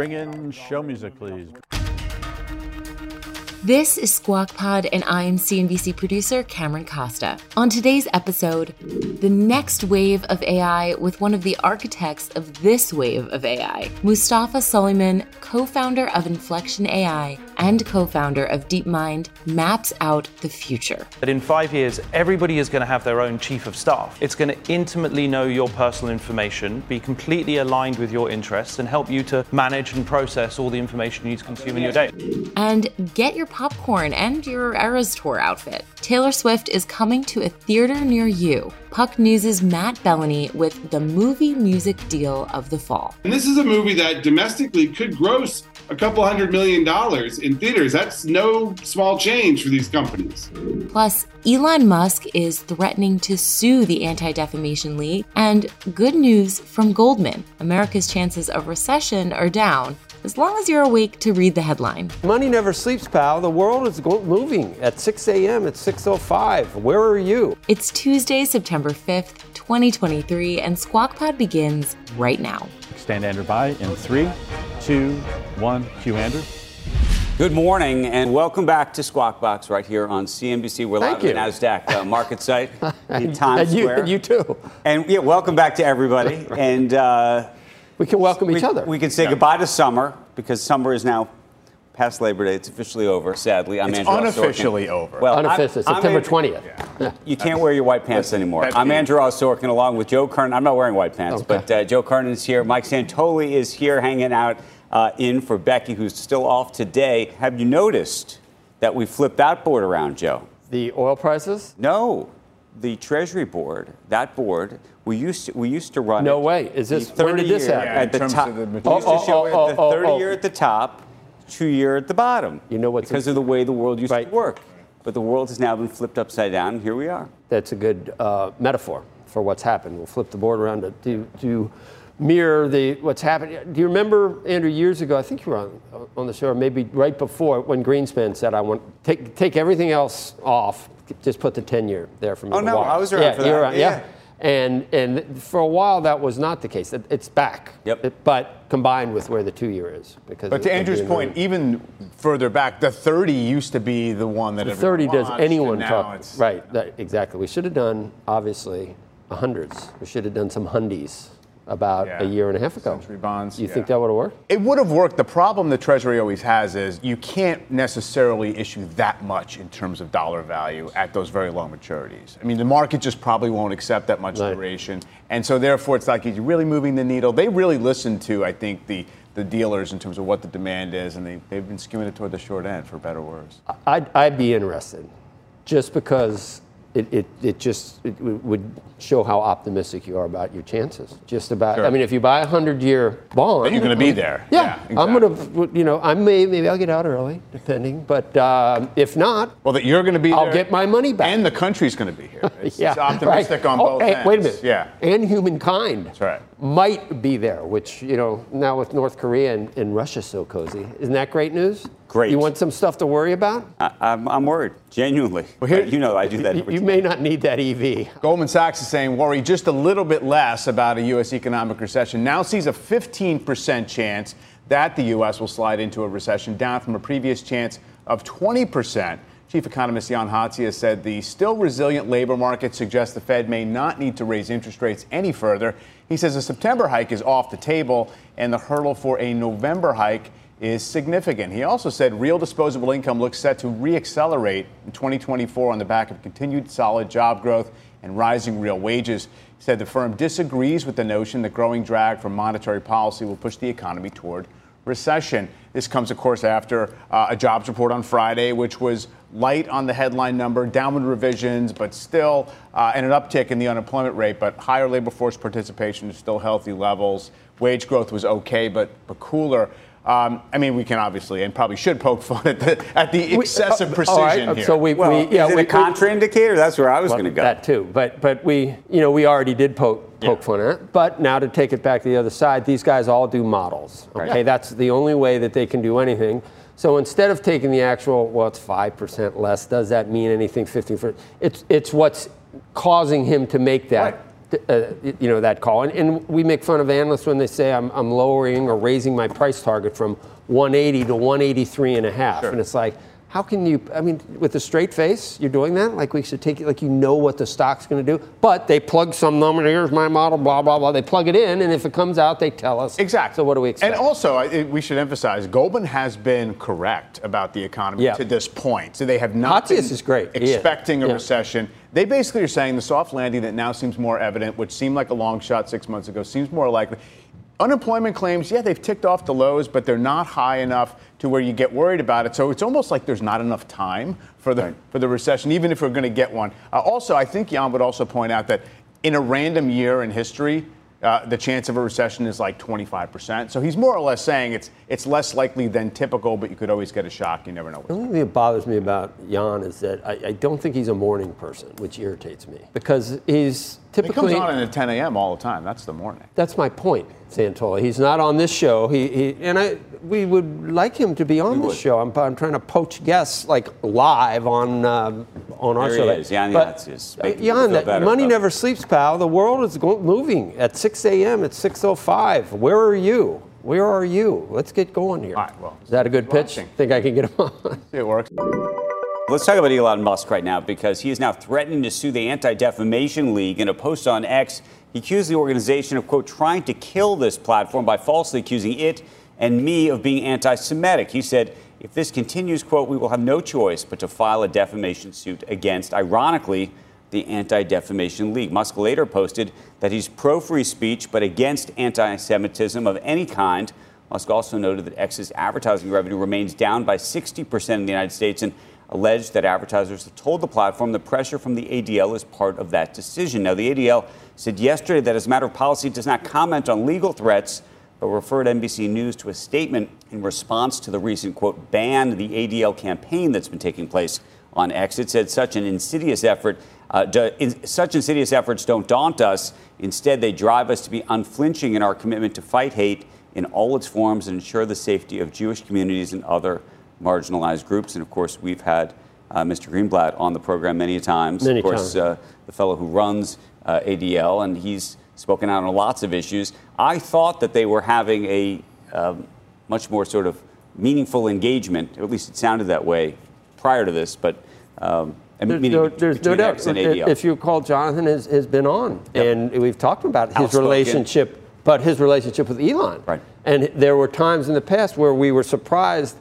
Bring in show music, please. This is Squawk Pod, and I'm CNBC producer Cameron Costa. On today's episode, the next wave of AI with one of the architects of this wave of AI, Mustafa Suleyman, co founder of Inflection AI and co founder of DeepMind, maps out the future. That in five years, everybody is going to have their own chief of staff. It's going to intimately know your personal information, be completely aligned with your interests, and help you to manage and process all the information you need to consume in your day. And get your popcorn and your Eras Tour outfit. Taylor Swift is coming to a theater near you. Puck News' Matt Belloni with the movie music deal of the fall. And this is a movie that domestically could gross a couple hundred million dollars in theaters. That's no small change for these companies. Plus, Elon Musk is threatening to sue the Anti Defamation League. And good news from Goldman America's chances of recession are down as long as you're awake to read the headline. Money never sleeps, pal. The world is moving. At 6 a.m., it's 6.05. Where are you? It's Tuesday, September 5th, 2023, and Squawk Pod begins right now. Stand Andrew by in three, two, one. Cue Andrew. Good morning and welcome back to Squawk Box right here on CNBC. We're Thank live you. at the NASDAQ uh, market site in Times and you, Square. and you too. And yeah, welcome back to everybody. And uh, We can welcome each other. we can say goodbye to summer because summer is now past Labor Day. It's officially over, sadly. I'm It's Andrew Ross unofficially Sorkin. over. Well, unofficially, I'm- I'm September Andrew- 20th. You can't wear your white pants anymore. pet I'm peeve. Andrew Ross Sorkin along with Joe Kernen. I'm not wearing white pants, Okay. but uh, Joe Kernen is here. Mike Santoli is here hanging out uh, in for Becky, who's still off today. Have you noticed that we flipped that board around, Joe? The oil prices? No. The Treasury Board, that board, we used to, we used to run. No it way. Is this- when did 30 this happen? Yeah, in At the top, of the we material. to Oh, show oh, it the oh, 30 oh. year at the top, two year at the bottom. You know what's- because of the way the world used Right. to work. But the world has now been flipped upside down, and here we are. That's a good uh, metaphor for what's happened. We'll flip the board around to, to, to mirror the what's happened. Do you remember, Andrew, years ago? I think you were on on the show, or maybe right before when Greenspan said, "I want take take everything else off, just put the 10 year there for me." Oh, no, watch." I was around yeah, for that. around, Yeah. yeah. And and for a while that was not the case. It- It's back. Yep. It- but combined with where the two year is, because But to Andrew's point, even further back, the 30 used to be the one that The 30 does anyone talk? Right, that, exactly. We should have done, obviously, hundreds. We should have done some hundies about Yeah. a year and a half ago. Century bonds, You yeah. think that would have worked? It would have worked. The problem the Treasury always has is you can't necessarily issue that much in terms of dollar value at those very low maturities. I mean, the market just probably won't accept that much Right. duration. And so, therefore, it's like you're really moving the needle. They really listen to, I think, the, the dealers in terms of what the demand is, and they, they've been skewing it toward the short end, for better or worse. I'd, I'd be interested, just because it, it, it just it w- would show how optimistic you are about your chances. Just about, Sure. I mean, if you buy a 100 year bond. You're going to be there. Yeah, I'm going to, you know, I may, maybe I'll get out early, depending. But um, if not, Well, that you're going to be I'll get my money back. And the country's going to be here. It's, yeah, it's optimistic right. on Oh, both hey, ends. Wait a minute. Yeah. And humankind That's right. might be there, which, you know, now with North Korea and, and Russia so cozy. Isn't that great news? Great. You want some stuff to worry about? I, I'm, I'm worried, genuinely. here- you know I do that You, every you time. may not need that EV. Goldman Sachs is saying worry just a little bit less about a U.S. economic recession. Now sees a 15% chance that the U.S. will slide into a recession, down from a previous chance of 20%. Chief economist Jan Hatzius said the still resilient labor market suggests the Fed may not need to raise interest rates any further. He says a September hike is off the table, and the hurdle for a November hike is significant. He also said real disposable income looks set to reaccelerate in 2024 on the back of continued solid job growth and rising real wages. He said the firm disagrees with the notion that growing drag from monetary policy will push the economy toward recession. This comes, of course, after uh, a jobs report on Friday, which was light on the headline number, downward revisions, but still, uh, and an uptick in the unemployment rate, but higher labor force participation is still healthy levels. wage growth was okay, but, but cooler. Um, I mean, we can obviously and probably should poke fun at the, at the excessive uh, precision all right, here. So we, Well, we yeah, is it we, a contraindicator? That's where I was going to go. That too, but but we you know we already did poke poke fun at it. But now to take it back to the other side, these guys all do models. Okay, Right. that's the only way that they can do anything. So instead of taking the actual, well, it's five percent less. Does that mean anything? Fifteen percent. It's it's what's causing him to make that. Uh, you know that call, and, and we make fun of analysts when they say I'm, I'm lowering or raising my price target from 180 to 183 and a half, and it's like, how can you? I mean, with a straight face, you're doing that. Like we should take it, like you know what the stock's going to do. But they plug some number. Here's my model. Blah blah blah. They plug it in, and if it comes out, they tell us. Exactly. So what do we expect? And also, I- we should emphasize, Goldman has been correct about the economy Yeah. to this point. So they have not been is great. Expecting a Yeah. recession. They basically are saying the soft landing that now seems more evident, which seemed like a long shot six months ago, seems more likely. Unemployment claims, yeah, they've ticked off the lows, but they're not high enough to where you get worried about it. So it's almost like there's not enough time for the for the recession, even if we're going to get one. Uh, also, I think Jan would also point out that in a random year in history, uh, the chance of a recession is like 25%. So he's more or less saying it's it's less likely than typical, but you could always get a shock. You never know. The only thing that bothers me about Jan is that I, I don't think he's a morning person, which irritates me because he's He comes typically. on at 10 a.m. all the time. That's the morning. That's my point, Santoli. He's not on this show. He, he and I we would like him to be on this show. I'm, I'm trying to poach guests like live on um on our There show. he is. Jan But, Hatzius, uh, Jan, that better money about- never sleeps, pal. The world is go- moving at 6 a.m. It's 6:05. Where are you? Where are you? Let's get going here. All right, well, is that a good pitch? watching. Think I can get him on? See, it works. Let's talk about Elon Musk right now because he is now threatening to sue the Anti Defamation League. In a post on X, he accused the organization of, quote, trying to kill this platform by falsely accusing it and me of being anti Semitic. He said, if this continues, quote, we will have no choice but to file a defamation suit against, ironically, the Anti Defamation League. Musk later posted that he's pro free speech but against anti Semitism of any kind. Musk also noted that X's advertising revenue remains down by 60% in the United States and alleged that advertisers have told the platform the pressure from the ADL is part of that decision. Now, the ADL said yesterday that as a matter of policy, it does not comment on legal threats, but referred NBC News to a statement in response to the recent, quote, ban the ADL campaign that's been taking place on X. It said such an insidious effort, uh, do, in, such insidious efforts don't daunt us. Instead, they drive us to be unflinching in our commitment to fight hate in all its forms and ensure the safety of Jewish communities and other marginalized groups. And of course, we've had uh, Mr. Greenblatt on the program many times. Many of course, times. Uh, the fellow who runs uh, ADL, and he's spoken out on lots of issues. I thought that they were having a um, much more sort of meaningful engagement, or at least it sounded that way prior to this, but. Um, There's meaning no, there's no doubt. If you call Jonathan has, has been on, Yep. and we've talked about his Outspoken. relationship, but his relationship with Elon. Right. And there were times in the past where we were surprised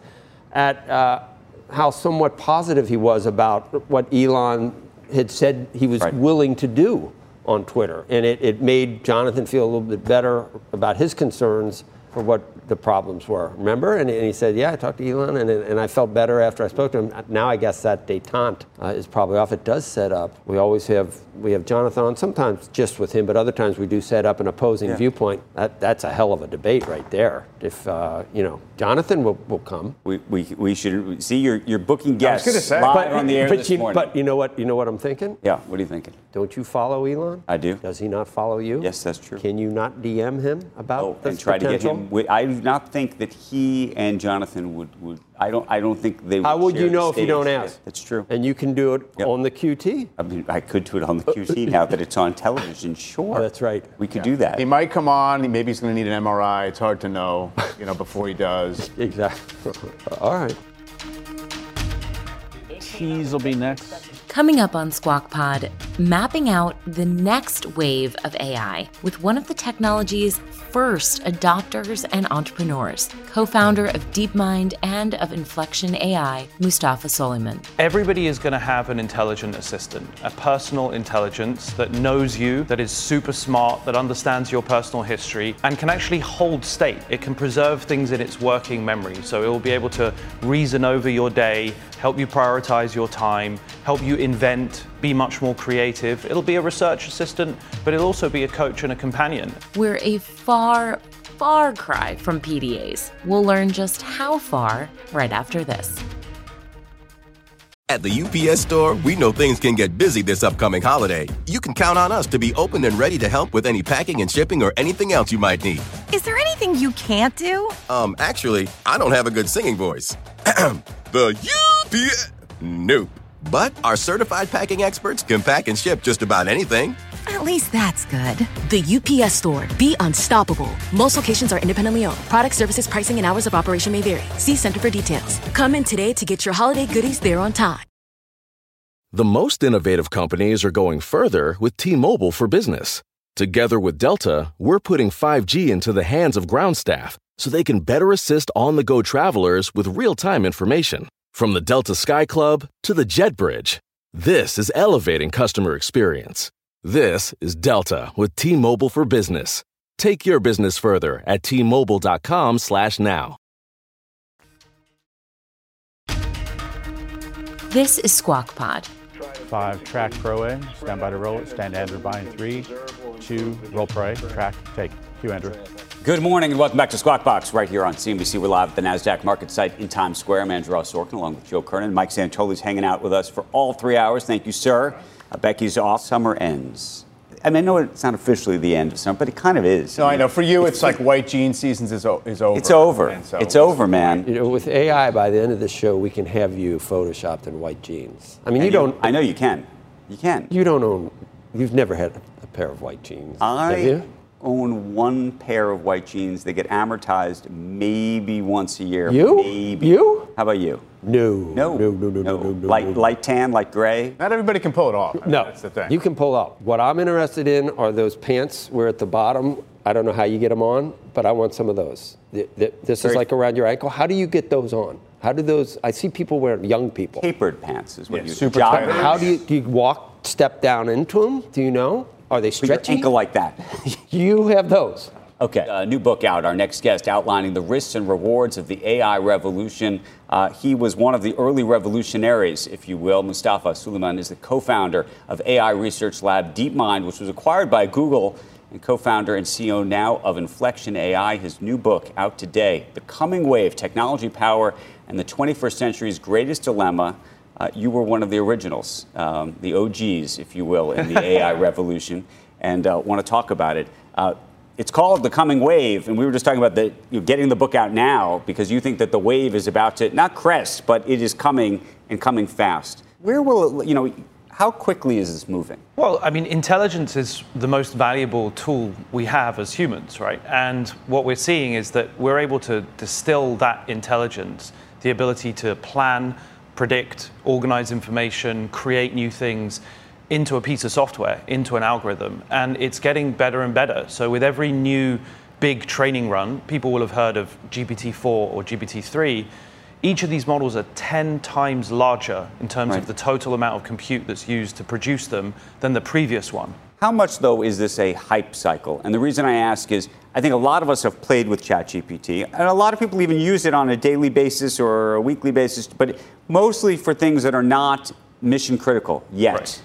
at uh, how somewhat positive he was about what Elon had said he was Right. willing to do on Twitter, and it, it made Jonathan feel a little bit better about his concerns for what the problems were. Remember? And, and he said, "Yeah, I talked to Elon, and, and I felt better after I spoke to him." Now I guess that détente uh, is probably off. It does set up. We always have we have Jonathan on, sometimes just with him, but other times we do set up an opposing Yeah. viewpoint. That, that's a hell of a debate right there. If uh, you know, Jonathan will, will come. we, we, we should see you're, you're booking guests gonna say. live But- on the air but this you, morning. but you know what? You know what I'm thinking? yeah, what are you thinking? Don't you follow Elon? I do. Does he not follow you? Yes, that's true. Can you not DM him about Oh, this and try potential? to get him. I do not think that he and Jonathan would. would I don't. I don't think they. Would How would share you know if you don't ask? That's true. And you can do it Yep. on the QT. I mean, I could do it on the QT now that it's on television. Sure, Oh, that's right. We could do that. He might come on. Maybe he's going to need an MRI. It's hard to know, you know, before he does. Exactly. All right. Tease will be next. Coming up on Squawk Pod, mapping out the next wave of AI with one of the technology's first adopters and entrepreneurs, co founder of DeepMind and of Inflection AI, Mustafa Suleyman. Everybody is going to have an intelligent assistant, a personal intelligence that knows you, that is super smart, that understands your personal history, and can actually hold state. It can preserve things in its working memory. So it will be able to reason over your day, help you prioritize your time, help you invent, be much more creative. It'll be a research assistant, but it'll also be a coach and a companion. We're a far, far cry from PDAs. We'll learn just how far right after this. At the UPS store, we know things can get busy this upcoming holiday. You can count on us to be open and ready to help with any packing and shipping or anything else you might need. Is there anything you can't do? Um, actually, I don't have a good singing voice. the UPS. Nope. But our certified packing experts can pack and ship just about anything. At least that's good. The UPS store. Be unstoppable. Most locations are independently owned. Product services, pricing, and hours of operation may vary. See Center for details. Come in today to get your holiday goodies there on time. The most innovative companies are going further with T Mobile for Business. Together with Delta, we're putting 5G into the hands of ground staff so they can better assist on the go travelers with real time information. From the Delta Sky Club to the Jet Bridge, this is elevating customer experience. This is Delta with T-Mobile for Business. Take your business further at t mobilecom slash now. This is Squawk Pod. Five, track pro A, stand by to roll it, stand Andrew by in three, two, roll pro A, track, take. Cue Andrew. Good morning and welcome back to Squawk Box right here on CNBC. We're live at the NASDAQ market site in Times Square. I'm Andrew Ross Sorkin along with Joe Kernen. Mike Santoli's hanging out with us for all three hours. Thank you, sir. Uh, Becky's off. Summer ends. I mean, I know it's not officially the end of summer, but it kind of is. No, I know. For you, it's like white jean seasons is, o- is over. It's over. So- It's over, man. You know, with AI, by the end of the show, we can have you photoshopped in white jeans. I mean, you And don't. I know you can. You can. You don't own. You've never had a pair of white jeans, have I you? own one pair of white jeans. They get amortized maybe once a year. You? Maybe. You? How about you? No. No. No. No. No. No. No. no, light, no. light tan, light gray. Not everybody can pull it off. I mean, No, That's the thing. you can pull out. What I'm interested in are those pants where at the bottom, I don't know how you get them on, but I want some of those. Th- th- This is Very- like around your ankle. How do you get those on? How do those? I see people wearing young people. Tapered pants is what Yeah, you super jog- tight. How do you do? You walk, step down into them? Do you know? Are they Put your stretchy? ankle like that. You have those. Okay. A new book out. Our next guest outlining the risks and rewards of the AI revolution. Uh, he was one of the early revolutionaries, if you will. Mustafa Suleyman is the co-founder of AI research lab DeepMind, which was acquired by Google, and co-founder and CEO now of Inflection AI. His new book out today, "The Coming Wave: Technology Power and the 21st Century's Greatest Dilemma." Uh, you were one of the originals, um, the OGs, if you will, in the AI revolution, and uh, want to talk about it. It's called The Coming Wave, and we were just talking about the, you know, getting the book out now because you think that the wave is about to, not crest, but it is coming and coming fast. Where will it, you know, how quickly is this moving? Well, I mean, intelligence is the most valuable tool we have as humans, right? And what we're seeing is that we're able to distill that intelligence, the ability to plan, predict, organize information, create new things into a piece of software, into an algorithm. And it's getting better and better. So with every new big training run, people will have heard of GPT-4 or GPT-3. Each of these models are 10 times larger in terms Right. of the total amount of compute that's used to produce them than the previous one. How much, though, is this a hype cycle? And the reason I ask is I think a lot of us have played with ChatGPT, and a lot of people even use it on a daily basis or a weekly basis, but mostly for things that are not mission critical yet. Right.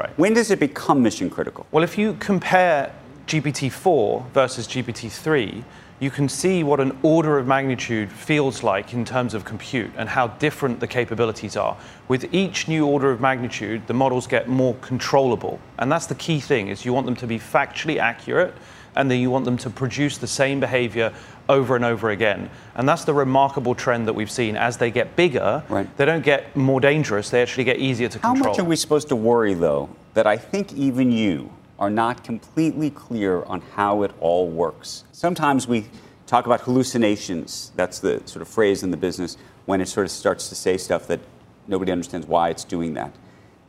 Right. When does it become mission critical? Well, if you compare GPT-4 versus GPT-3, you can see what an order of magnitude feels like in terms of compute and how different the capabilities are. With each new order of magnitude, the models get more controllable. And that's the key thing is you want them to be factually accurate and then you want them to produce the same behavior over and over again. And that's the remarkable trend that we've seen. As they get bigger, Right. they don't get more dangerous, they actually get easier to control. How much are we supposed to worry, though, that I think even you are not completely clear on how it all works? Sometimes we talk about hallucinations. That's the sort of phrase in the business when it sort of starts to say stuff that nobody understands why it's doing that.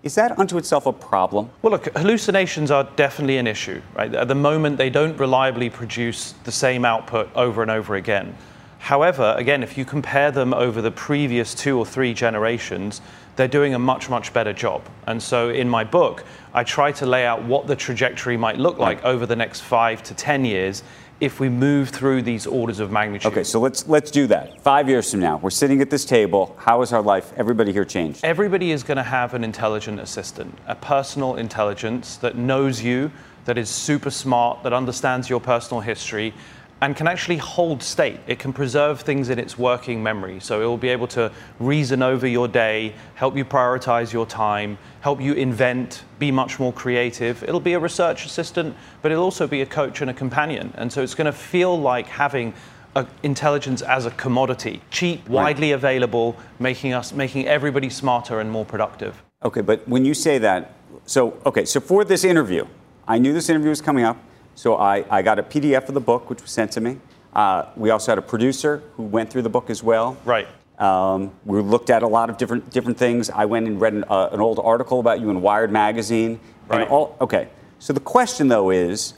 Is that unto itself a problem? Well, look, hallucinations are definitely an issue, right? At the moment, they don't reliably produce the same output over and over again. However, again, if you compare them over the previous two or three generations, they're doing a much, much better job. And so in my book, I try to lay out what the trajectory might look like over the next five to 10 years if we move through these orders of magnitude. Okay, so let's let's do that. Five years from now, we're sitting at this table. How has our life, everybody here, changed? Everybody is going to have an intelligent assistant, a personal intelligence that knows you, that is super smart, that understands your personal history, and can actually hold state. It can preserve things in its working memory. So it will be able to reason over your day, help you prioritize your time, help you invent, be much more creative. It'll be a research assistant, but it'll also be a coach and a companion. And so it's going to feel like having intelligence as a commodity, cheap, widely available, making us making everybody smarter and more productive. Okay, but when you say that, so okay, so for this interview, I knew this interview was coming up, so I, I got a PDF of the book, which was sent to me. Uh, we also had a producer who went through the book as well. Right. Um, we looked at a lot of different different things. I went and read an, uh, an old article about you in Wired magazine. Right. And all, okay. So the question though is,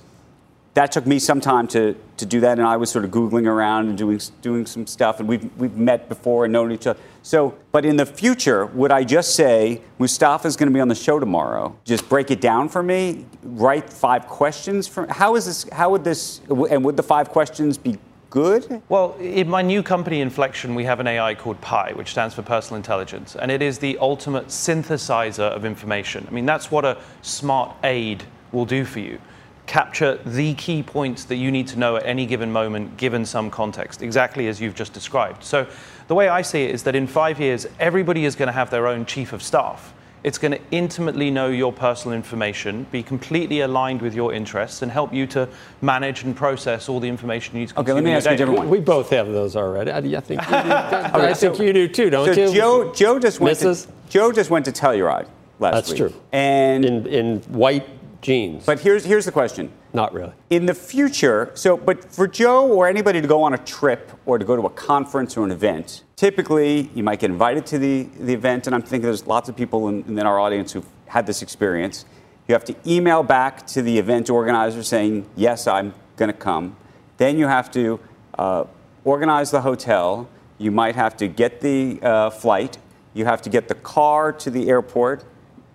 that took me some time to, to do that, and I was sort of googling around and doing doing some stuff, and we've we've met before and known each other. So, but in the future, would I just say Mustafa's going to be on the show tomorrow? Just break it down for me. Write five questions for. How is this? How would this? And would the five questions be good? Well, in my new company, Inflection, we have an AI called Pi, which stands for Personal Intelligence, and it is the ultimate synthesizer of information. I mean, that's what a smart aid will do for you. Capture the key points that you need to know at any given moment, given some context, exactly as you've just described. So, the way I see it is that in five years, everybody is going to have their own chief of staff. It's going to intimately know your personal information, be completely aligned with your interests, and help you to manage and process all the information you need to Okay, let me ask your you a different one. We both have those already. I, I think you do, I think you do too, don't so you? Joe, Joe just went. To, Mrs.? Joe just went to Telluride last That's week. true. And in in white jeans. But here's here's the question. Not really. In the future, so but for Joe or anybody to go on a trip or to go to a conference or an event, typically you might get invited to the, the event, and I'm thinking there's lots of people in, in our audience who've had this experience. You have to email back to the event organizer saying, yes, I'm going to come. Then you have to uh, organize the hotel. You might have to get the uh, flight. You have to get the car to the airport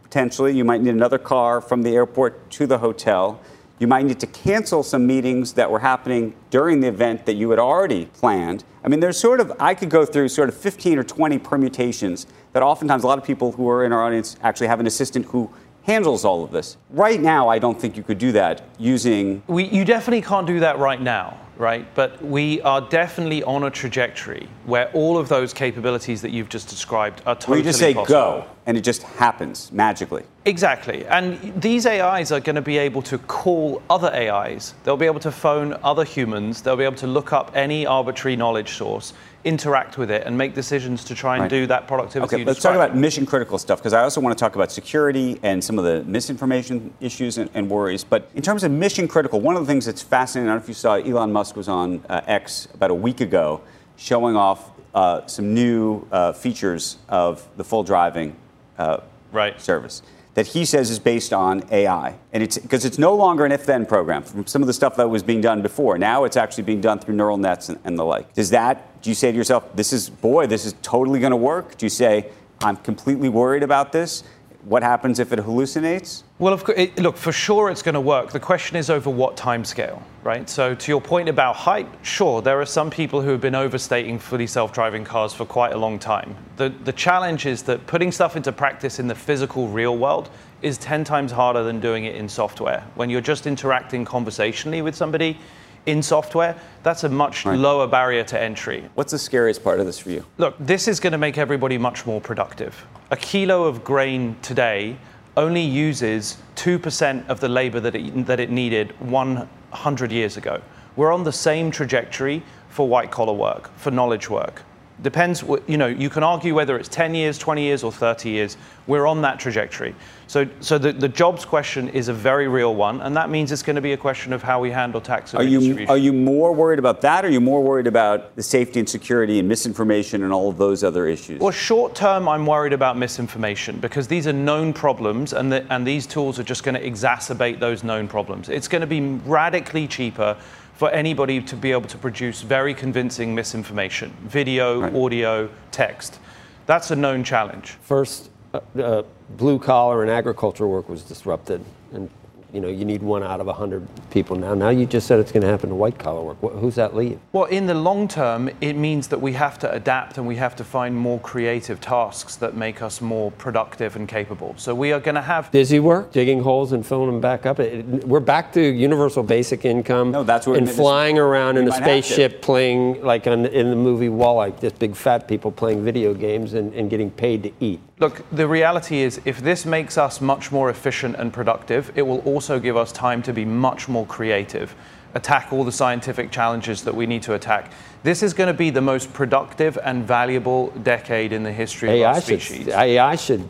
potentially. You might need another car from the airport to the hotel. You might need to cancel some meetings that were happening during the event that you had already planned. I mean, there's sort of, I could go through sort of 15 or 20 permutations that oftentimes a lot of people who are in our audience actually have an assistant who handles all of this. Right now, I don't think you could do that using. We, you definitely can't do that right now, right? But we are definitely on a trajectory where all of those capabilities that you've just described are totally Where you just say possible. go, and it just happens magically. Exactly. And these AIs are going to be able to call other AIs. They'll be able to phone other humans. They'll be able to look up any arbitrary knowledge source, interact with it, and make decisions to try and Right. do that productivity. Okay, let's talk about mission critical stuff because I also want to talk about security and some of the misinformation issues and, and worries. But in terms of mission critical, one of the things that's fascinating, I don't know if you saw, Elon Musk was on uh, X about a week ago showing off uh, some new uh, features of the full driving uh, right. service that he says is based on AI. And it's because it's no longer an if then program from some of the stuff that was being done before. Now it's actually being done through neural nets and, and the like. Does that, do you say to yourself, this is, boy, this is totally going to work? Do you say, I'm completely worried about this? What happens if it hallucinates? Well, of course, it, look, for sure it's going to work. The question is over what time scale, right? So, to your point about hype, sure, there are some people who have been overstating fully self driving cars for quite a long time. The, the challenge is that putting stuff into practice in the physical real world is 10 times harder than doing it in software. When you're just interacting conversationally with somebody in software, that's a much lower barrier to entry. What's the scariest part of this for you? Look, this is going to make everybody much more productive. A kilo of grain today only uses 2% of the labor that it, that it needed 100 years ago. We're on the same trajectory for white collar work, for knowledge work. Depends, you know, you can argue whether it's 10 years, 20 years, or 30 years. We're on that trajectory. So, so the, the jobs question is a very real one, and that means it's going to be a question of how we handle tax Are you, are you more worried about that, or are you more worried about the safety and security and misinformation and all of those other issues? Well, short term, I'm worried about misinformation because these are known problems, and, the, and these tools are just going to exacerbate those known problems. It's going to be radically cheaper for anybody to be able to produce very convincing misinformation video, audio, text. That's a known challenge. First, uh, uh, blue collar and agriculture work was disrupted, and you know, you need one out of 100 people now. Now you just said it's going to happen to white collar work. Who's that leave? Well, in the long term, it means that we have to adapt and we have to find more creative tasks that make us more productive and capable. So we are going to have busy work, digging holes and filling them back up. It, we're back to universal basic income. No, that's what and flying around in a might have to. spaceship playing like on, in the movie Wall-E, just big fat people playing video games and, and getting paid to eat. Look, the reality is, if this makes us much more efficient and productive, it will also give us time to be much more creative, attack all the scientific challenges that we need to attack. This is going to be the most productive and valuable decade in the history of AI our should, species. AI should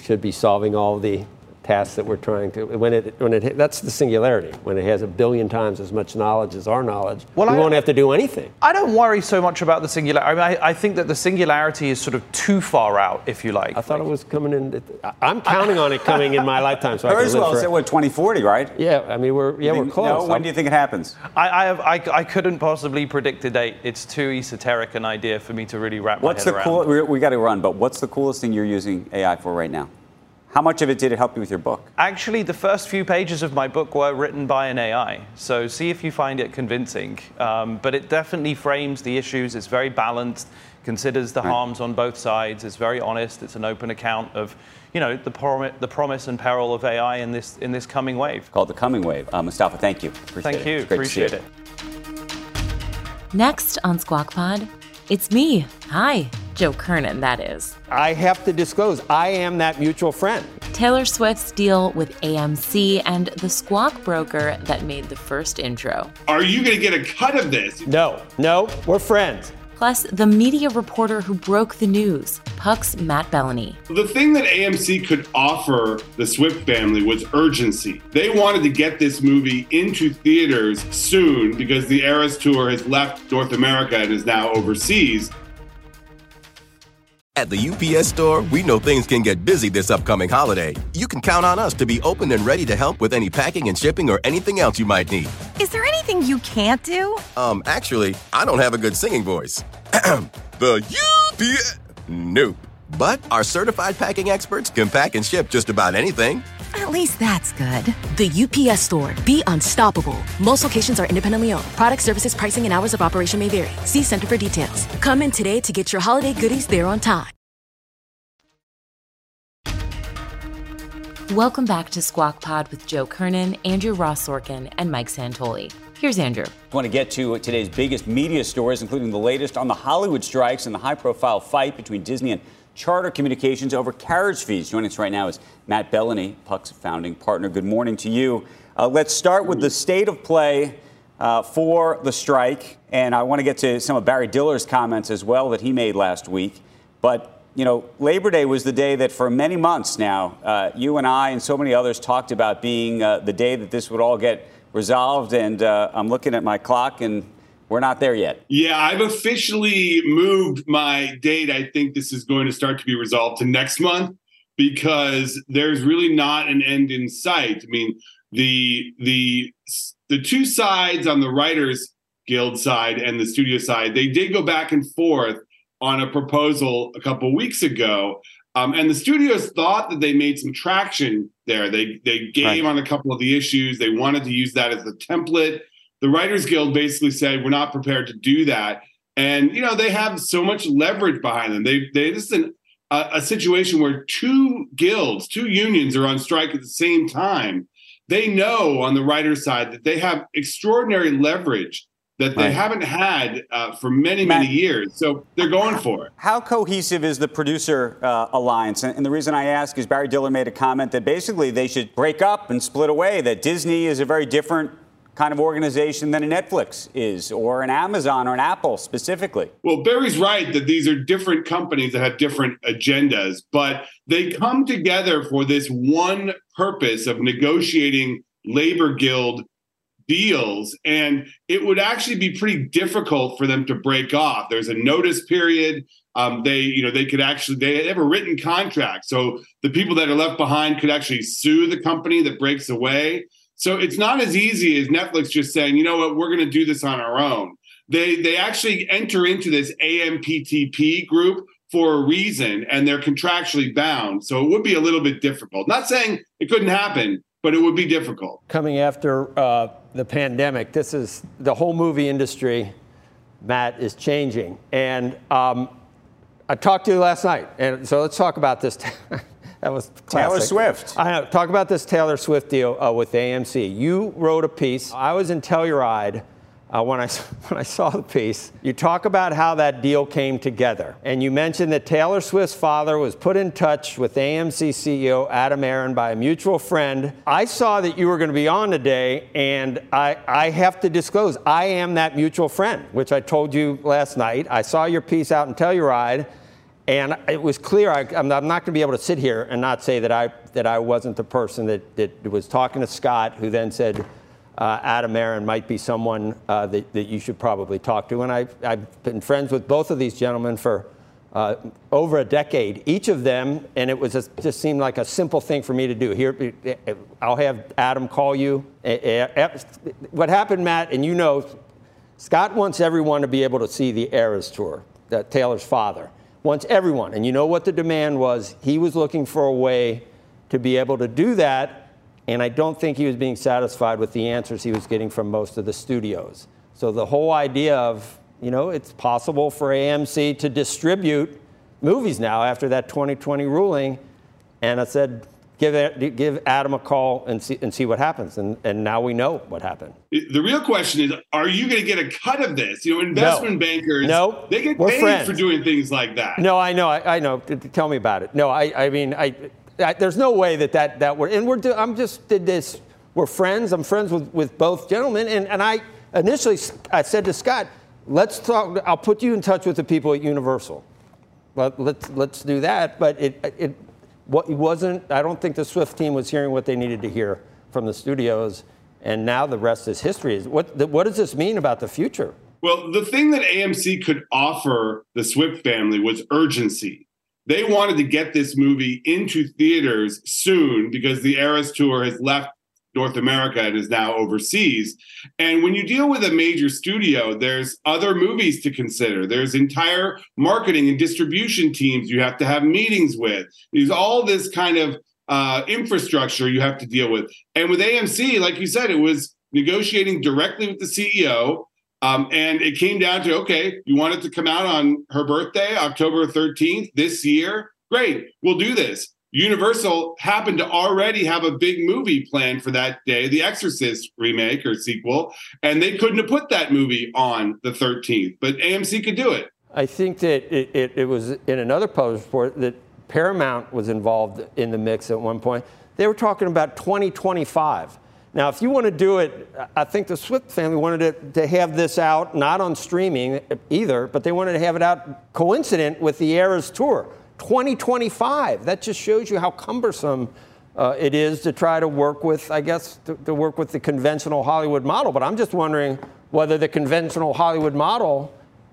should be solving all the tasks that we're trying to. When it when it that's the singularity. When it has a billion times as much knowledge as our knowledge, Well, we I- won't have to do anything. I don't worry so much about the singularity. I, mean, I, I think that the singularity is sort of too far out, if you like. I thought it was coming in. I- I'm counting on it coming in my lifetime. So I can live Kurzweil for said, what, 2040, right? Yeah, I mean we're yeah I we're close. No, when do you think it happens? I, I, have, I, I couldn't possibly predict a date. It's too esoteric an idea for me to really wrap What's my the head cool? around. We, we got to run, but what's the coolest thing you're using AI for right now? How much of it did it help you with your book? Actually, the first few pages of my book were written by an AI, so see if you find it convincing. Um, but it definitely frames the issues. It's very balanced, considers the Right. harms on both sides. It's very honest. It's an open account of, you know, the, prom- the promise and peril of AI in this in this coming wave. Called the Coming Wave. Uh, Mustafa, thank you. Appreciate Thank it. you. Great to see Appreciate it. Next on Squawk Pod, it's me. Hi, Joe Kernen, that is. I have to disclose, I am that mutual friend. Taylor Swift's deal with AMC and the squawk broker that made the first intro. Are you going to get a cut of this? No, no, we're friends. Plus, the media reporter who broke the news, Puck's Matt Belloni. The thing that AMC could offer the Swift family was urgency. They wanted to get this movie into theaters soon because the Eras Tour has left North America and is now overseas. At the UPS store, we know things can get busy this upcoming holiday. You can count on us to be open and ready to help with any packing and shipping or anything else you might need. Is there anything you can't do? Um, actually, I don't have a good singing voice. the UPS. Nope. But our certified packing experts can pack and ship just about anything. At least that's good. The UPS store. Be unstoppable. Most locations are independently owned. Product services, pricing, and hours of operation may vary. See Center for details. Come in today to get your holiday goodies there on time. Welcome back to Squawk Pod with Joe Kernen, Andrew Ross Sorkin, and Mike Santoli. Here's Andrew. I want to get to today's biggest media stories, including the latest on the Hollywood strikes and the high profile fight between Disney and Charter Communications over carriage fees. Joining us right now is Matt Belloni, Puck's founding partner. Good morning to you. Uh, let's start with the state of play uh, for the strike. And I want to get to some of Barry Diller's comments as well that he made last week. But you know, Labor Day was the day that for many months now, uh, you and I and so many others talked about being uh, the day that this would all get resolved. And uh, I'm looking at my clock, and we're not there yet. Yeah, I've officially moved my date. I think this is going to start to be resolved to next month because there's really not an end in sight. I mean, the the the two sides on the writers guild side and the studio side, they did go back and forth on a proposal a couple weeks ago. Um, and the studios thought that they made some traction there. They they gave Right. on a couple of the issues. They wanted to use that as the template. The Writers Guild basically said we're not prepared to do that. And you know they have so much leverage behind them. They they this is an, a, a situation where two guilds, two unions are on strike at the same time. They know on the writer's side that they have extraordinary leverage that they Right. haven't had uh, for many many years. So they're going for it. How cohesive is the producer uh, alliance? And, and the reason I ask is Barry Diller made a comment that basically they should break up and split away, that Disney is a very different kind of organization than a Netflix is, or an Amazon or an Apple specifically. Well, Barry's right that these are different companies that have different agendas, but they come together for this one purpose of negotiating labor guild deals. And it would actually be pretty difficult for them to break off. There's a notice period. Um, they, you know, they could actually they have a written contract, so the people that are left behind could actually sue the company that breaks away. So it's not as easy as Netflix just saying, you know what, we're going to do this on our own. They they actually enter into this AMPTP group for a reason, and they're contractually bound. So it would be a little bit difficult. Not saying it couldn't happen, but it would be difficult. Coming after uh, the pandemic, this is the whole movie industry, Matt, is changing. And um, I talked to you last night, and so let's talk about this. that was classic. Taylor Swift. I know. Talk about this Taylor Swift deal uh, with AMC. You wrote a piece. I was in Telluride uh, when, I, when I saw the piece. You talk about how that deal came together. And you mentioned that Taylor Swift's father was put in touch with AMC CEO Adam Aron by a mutual friend. I saw that you were going to be on today, and I, I have to disclose I am that mutual friend, which I told you last night. I saw your piece out in Telluride. And it was clear, I, am not going to be able to sit here and not say that I, that I wasn't the person that, that was talking to Scott, who then said, uh, Adam Aron might be someone uh, that, that you should probably talk to. And I've, I've been friends with both of these gentlemen for uh, over a decade, each of them, and it was a, just seemed like a simple thing for me to do. Here, I'll have Adam call you. What happened, Matt, and you know, Scott wants everyone to be able to see the Eras tour, that Taylor's father. Wants everyone, and you know what the demand was. He was looking for a way to be able to do that and I don't think he was being satisfied with the answers he was getting from most of the studios. So the whole idea of, you know, it's possible for AMC to distribute movies now after that 2020 ruling. And I said, give, give Adam a call and see, and see what happens. And, and now we know what happened. The real question is, are you going to get a cut of this? You know, investment no. bankers, no, they get We're paid friends. for doing things like that. No, I know. I, I know. Tell me about it. No, I, I mean, I, there's no way that that, that would, and we're, do, I'm just did this, we're friends, I'm friends with, with both gentlemen, and, and I initially, I said to Scott, let's talk, I'll put you in touch with the people at Universal. But let's, let's do that, but it, it, what, it wasn't, I don't think the Swift team was hearing what they needed to hear from the studios, and now the rest is history. What, what does this mean about the future? Well, the thing that AMC could offer the Swift family was urgency they wanted to get this movie into theaters soon because the Eras tour has left North America and is now overseas. And when you deal with a major studio, there's other movies to consider. There's entire marketing and distribution teams you have to have meetings with. There's all this kind of uh, infrastructure you have to deal with. And with AMC, like you said, it was negotiating directly with the CEO um, and it came down to okay, you want it to come out on her birthday, October 13th this year. Great, we'll do this. Universal happened to already have a big movie planned for that day, The Exorcist remake or sequel, and they couldn't have put that movie on the 13th, but AMC could do it. I think that it, it, it was in another published report that Paramount was involved in the mix at one point. They were talking about 2025. Now, if you want to do it, I think the Swift family wanted to, to have this out, not on streaming either, but they wanted to have it out coincident with the Eras tour. 2025. That just shows you how cumbersome uh, it is to try to work with, I guess, to, to, work with the conventional Hollywood model. But I'm just wondering whether the conventional Hollywood model,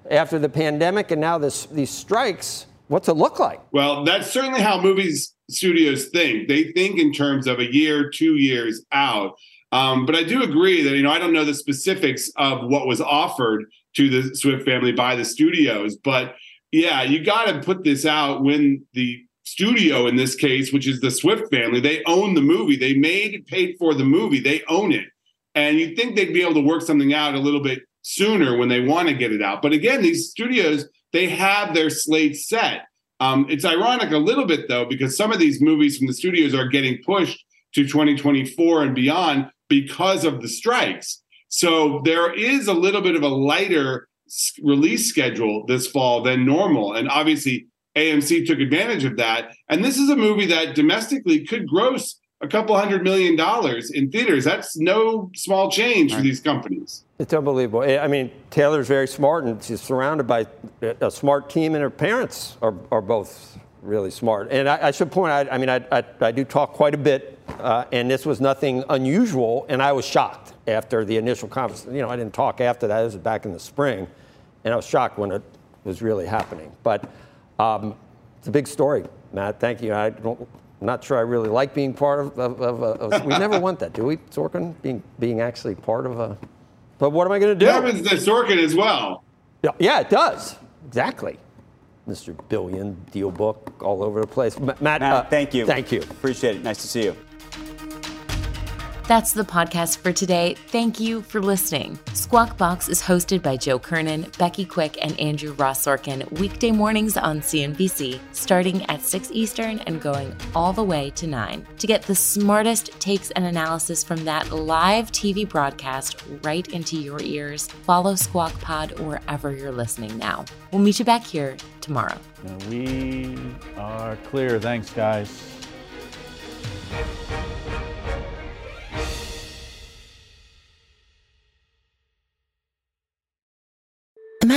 after the pandemic and now this, these strikes, what's it look like? Well, that's certainly how movies studios think. They think in terms of a year, two years out. Um, but I do agree that, you know, I don't know the specifics of what was offered to the Swift family by the studios, but yeah, you got to put this out when the studio, in this case, which is the Swift family, they own the movie. They made, paid for the movie, they own it. And you'd think they'd be able to work something out a little bit sooner when they want to get it out. But again, these studios, they have their slate set. Um, it's ironic a little bit, though, because some of these movies from the studios are getting pushed to 2024 and beyond because of the strikes. So there is a little bit of a lighter release schedule this fall than normal. And obviously, AMC took advantage of that. And this is a movie that domestically could gross a couple hundred million dollars in theaters. That's no small change for these companies. It's unbelievable. I mean, Taylor's very smart, and she's surrounded by a smart team, and her parents are, are both really smart. And I, I should point out, I mean, I, I, I, do talk quite a bit, uh, and this was nothing unusual, and I was shocked after the initial conference. You know, I didn't talk after that. This was back in the spring, and I was shocked when it was really happening. But um, it's a big story, Matt. Thank you. I don't I'm not sure I really like being part of. of, of, of we never want that, do we, Sorkin? Being being actually part of a. But what am I going to do? It happens to Sorkin as well. Yeah, yeah, it does. Exactly. Mr. Billion DealBook all over the place. Matt, Matt uh, thank you. Thank you. Appreciate it. Nice to see you. That's the podcast for today. Thank you for listening. Squawk Box is hosted by Joe Kernen, Becky Quick, and Andrew Ross Sorkin weekday mornings on CNBC, starting at 6 Eastern and going all the way to 9. To get the smartest takes and analysis from that live TV broadcast right into your ears, follow Squawk Pod wherever you're listening now. We'll meet you back here tomorrow. We are clear. Thanks, guys.